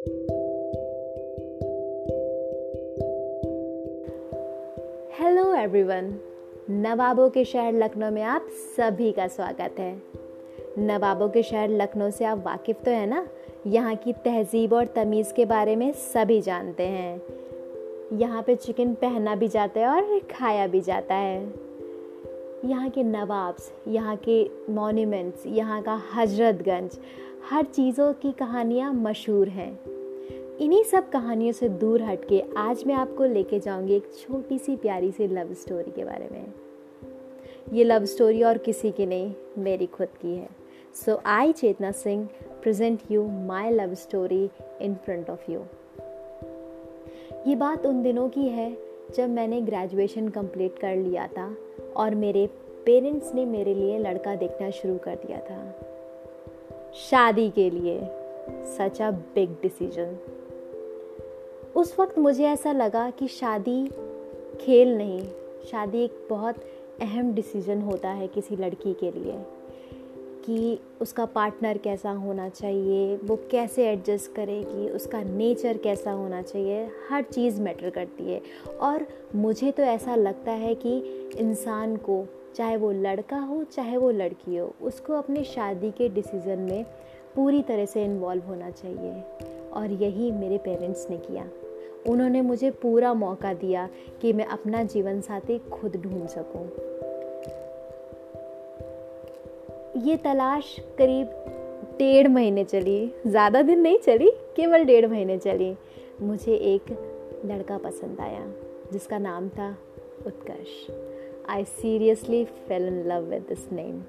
Hello everyone नवाबों के शहर लखनऊ में आप सभी का स्वागत है। नवाबों के शहर लखनऊ से आप वाकिफ़ तो है ना? यहाँ की तहजीब और तमीज़ के बारे में सभी जानते हैं। यहाँ पे चिकन पहना भी जाता है और खाया भी जाता है। यहाँ के नवाब्स, यहाँ के मॉन्यूमेंट्स यहाँ का हजरतगंज हर चीज़ों की कहानियाँ मशहूर हैं। इन्हीं सब कहानियों से दूर हट के आज मैं आपको लेके जाऊँगी एक छोटी सी प्यारी सी लव स्टोरी के बारे में। ये लव स्टोरी और किसी की नहीं, मेरी खुद की है। So I Chetna Singh present you my love story in front of you ये बात उन दिनों की है, जब मैंने ग्रेजुएशन कंप्लीट कर लिया था और मेरे पेरेंट्स ने मेरे लिए लड़का देखना शुरू कर दिया था। शादी के लिए। सच अ बिग डिसीज़न उस वक्त मुझे ऐसा लगा कि शादी खेल नहीं, शादी एक बहुत अहम डिसीज़न होता है किसी लड़की के लिए। कि उसका पार्टनर कैसा होना चाहिए, वो कैसे एडजस्ट करेगी, उसका नेचर कैसा होना चाहिए, हर चीज़ मैटर करती है। और मुझे तो ऐसा लगता है कि इंसान को चाहे वो लड़का हो, चाहे वो लड़की हो, उसको अपनी शादी के डिसीज़न में पूरी तरह से इन्वॉल्व होना चाहिए। और यही मेरे पेरेंट्स ने किया। उन्होंने मुझे पूरा मौका दिया कि मैं अपना जीवन साथी खुद ढूंढ सकूँ। ये तलाश करीब डेढ़ महीने चली। ज़्यादा दिन नहीं चली, केवल डेढ़ महीने चली। मुझे एक लड़का पसंद आया, जिसका नाम था Utkarsh. I seriously fell in love with this name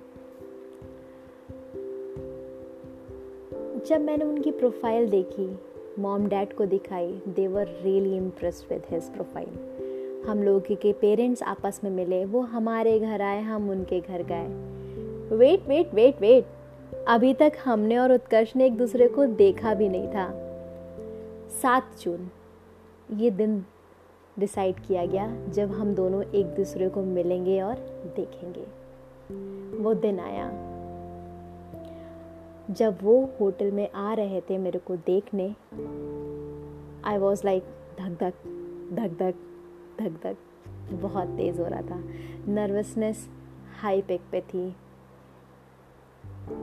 जब मैंने उनकी प्रोफ़ाइल देखी मॉम डैड को दिखाई they were really impress with his profile हम लोग के पेरेंट्स आपस में मिले, वो हमारे घर आए, हम उनके घर गए। वेट वेट वेट वेट अभी तक हमने और उत्कर्ष ने एक दूसरे को देखा भी नहीं था। सात जून, ये दिन डिसाइड किया गया जब हम दोनों एक दूसरे को मिलेंगे और देखेंगे। वो दिन आया। जब वो होटल में आ रहे थे मेरे को देखने आई वॉज़ लाइक धक धक धक धक धक धक। बहुत तेज़ हो रहा था। नर्वसनेस हाई पिक पे थी।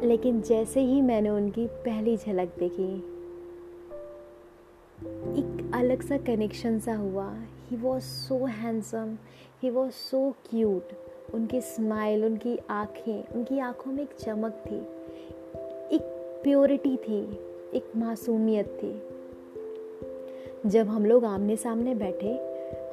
लेकिन जैसे ही मैंने उनकी पहली झलक देखी, एक अलग सा कनेक्शन सा हुआ। He was so handsome he was so cute उनकी स्माइल उनकी आँखें, उनकी आँखों में एक चमक थी। एक प्योरिटी थी, एक मासूमियत थी। जब हम लोग आमने सामने बैठे,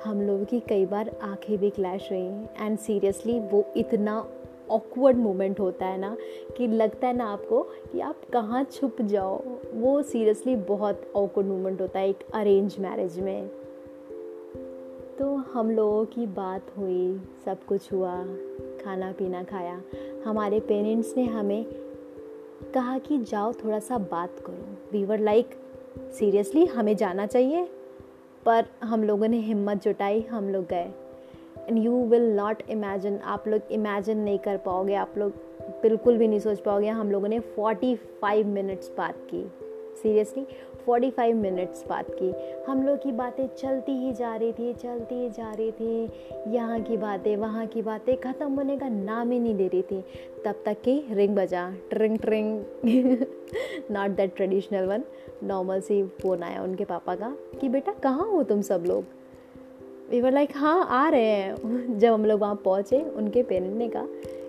हम लोगों की कई बार आँखें भी क्लैश रही एंड सीरियसली वो इतना ऑकवर्ड मोमेंट होता है ना, कि लगता है ना आपको कि आप कहाँ छुप जाओ। वो सीरियसली बहुत ऑकवर्ड मोमेंट होता है एक अरेंज मैरिज में। तो हम लोगों की बात हुई, सब कुछ हुआ, खाना पीना खाया। हमारे पेरेंट्स ने हमें कहा कि जाओ थोड़ा सा बात करो। वी वर लाइक सीरियसली हमें जाना चाहिए? पर हम लोगों ने हिम्मत जुटाई, हम लोग गए। And you will not imagine आप लोग इमेजिन नहीं कर पाओगे, आप लोग बिल्कुल भी नहीं सोच पाओगे। हम लोगों ने 45 मिनट्स बात की। सीरियसली 45 मिनट्स बात की। हम लोग की बातें चलती ही जा रही थी, चलती ही जा रही थी। यहाँ की बातें, वहाँ की बातें, ख़त्म होने का नाम ही नहीं दे रही थी। तब तक कि रिंग बजा, ट्रिंग ट्रिंग। Not that traditional one normal C phone आया उनके पापा का कि बेटा, कहाँ हो तुम सब लोग? वी वर लाइक हाँ आ रहे हैं। जब हम लोग वहाँ पहुँचे, उनके पेरेंट ने कहा,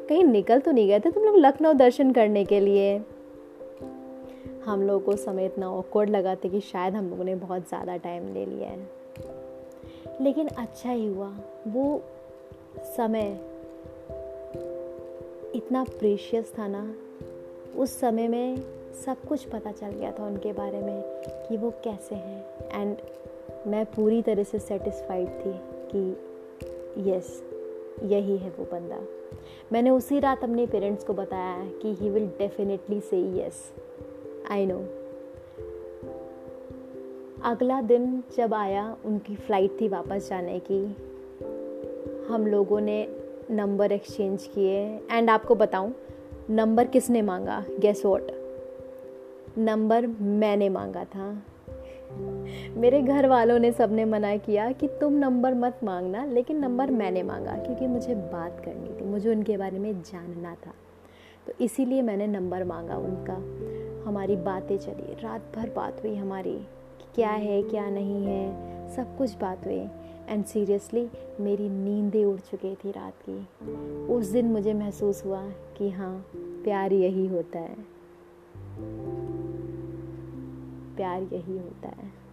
कहीं निकल तो नहीं गए थे तुम लोग लखनऊ दर्शन करने के लिए? हम लोगों को समय इतना ऑकवर्ड लगा था कि शायद हम लोगों ने बहुत ज़्यादा टाइम ले लिया है। लेकिन अच्छा ही हुआ, वो समय इतना प्रेशियस था ना, उस समय में सब कुछ पता चल गया था उनके बारे में कि वो कैसे हैं। एंड मैं पूरी तरह से सेटिस्फाइड थी कि यस यही है वो बंदा। मैंने उसी रात अपने पेरेंट्स को बताया कि he will definitely say yes I know अगला दिन जब आया, उनकी फ़्लाइट थी वापस जाने की, हम लोगों ने नंबर एक्सचेंज किए। एंड आपको बताऊँ नंबर किसने मांगा? गेस वॉट नंबर मैंने मांगा था। मेरे घर वालों ने सबने मना किया कि तुम नंबर मत मांगना, लेकिन नंबर मैंने मांगा, क्योंकि मुझे बात करनी थी, मुझे उनके बारे में जानना था। तो इसीलिए मैंने नंबर मांगा उनका। हमारी बातें चली। रात भर बात हुई हमारी कि क्या है, क्या नहीं है, सब कुछ बात हुई। एंड सीरियसली मेरी नींदें उड़ चुकी थी रात की। उस दिन मुझे महसूस हुआ कि हाँ प्यार यही होता है। प्यार यही होता है।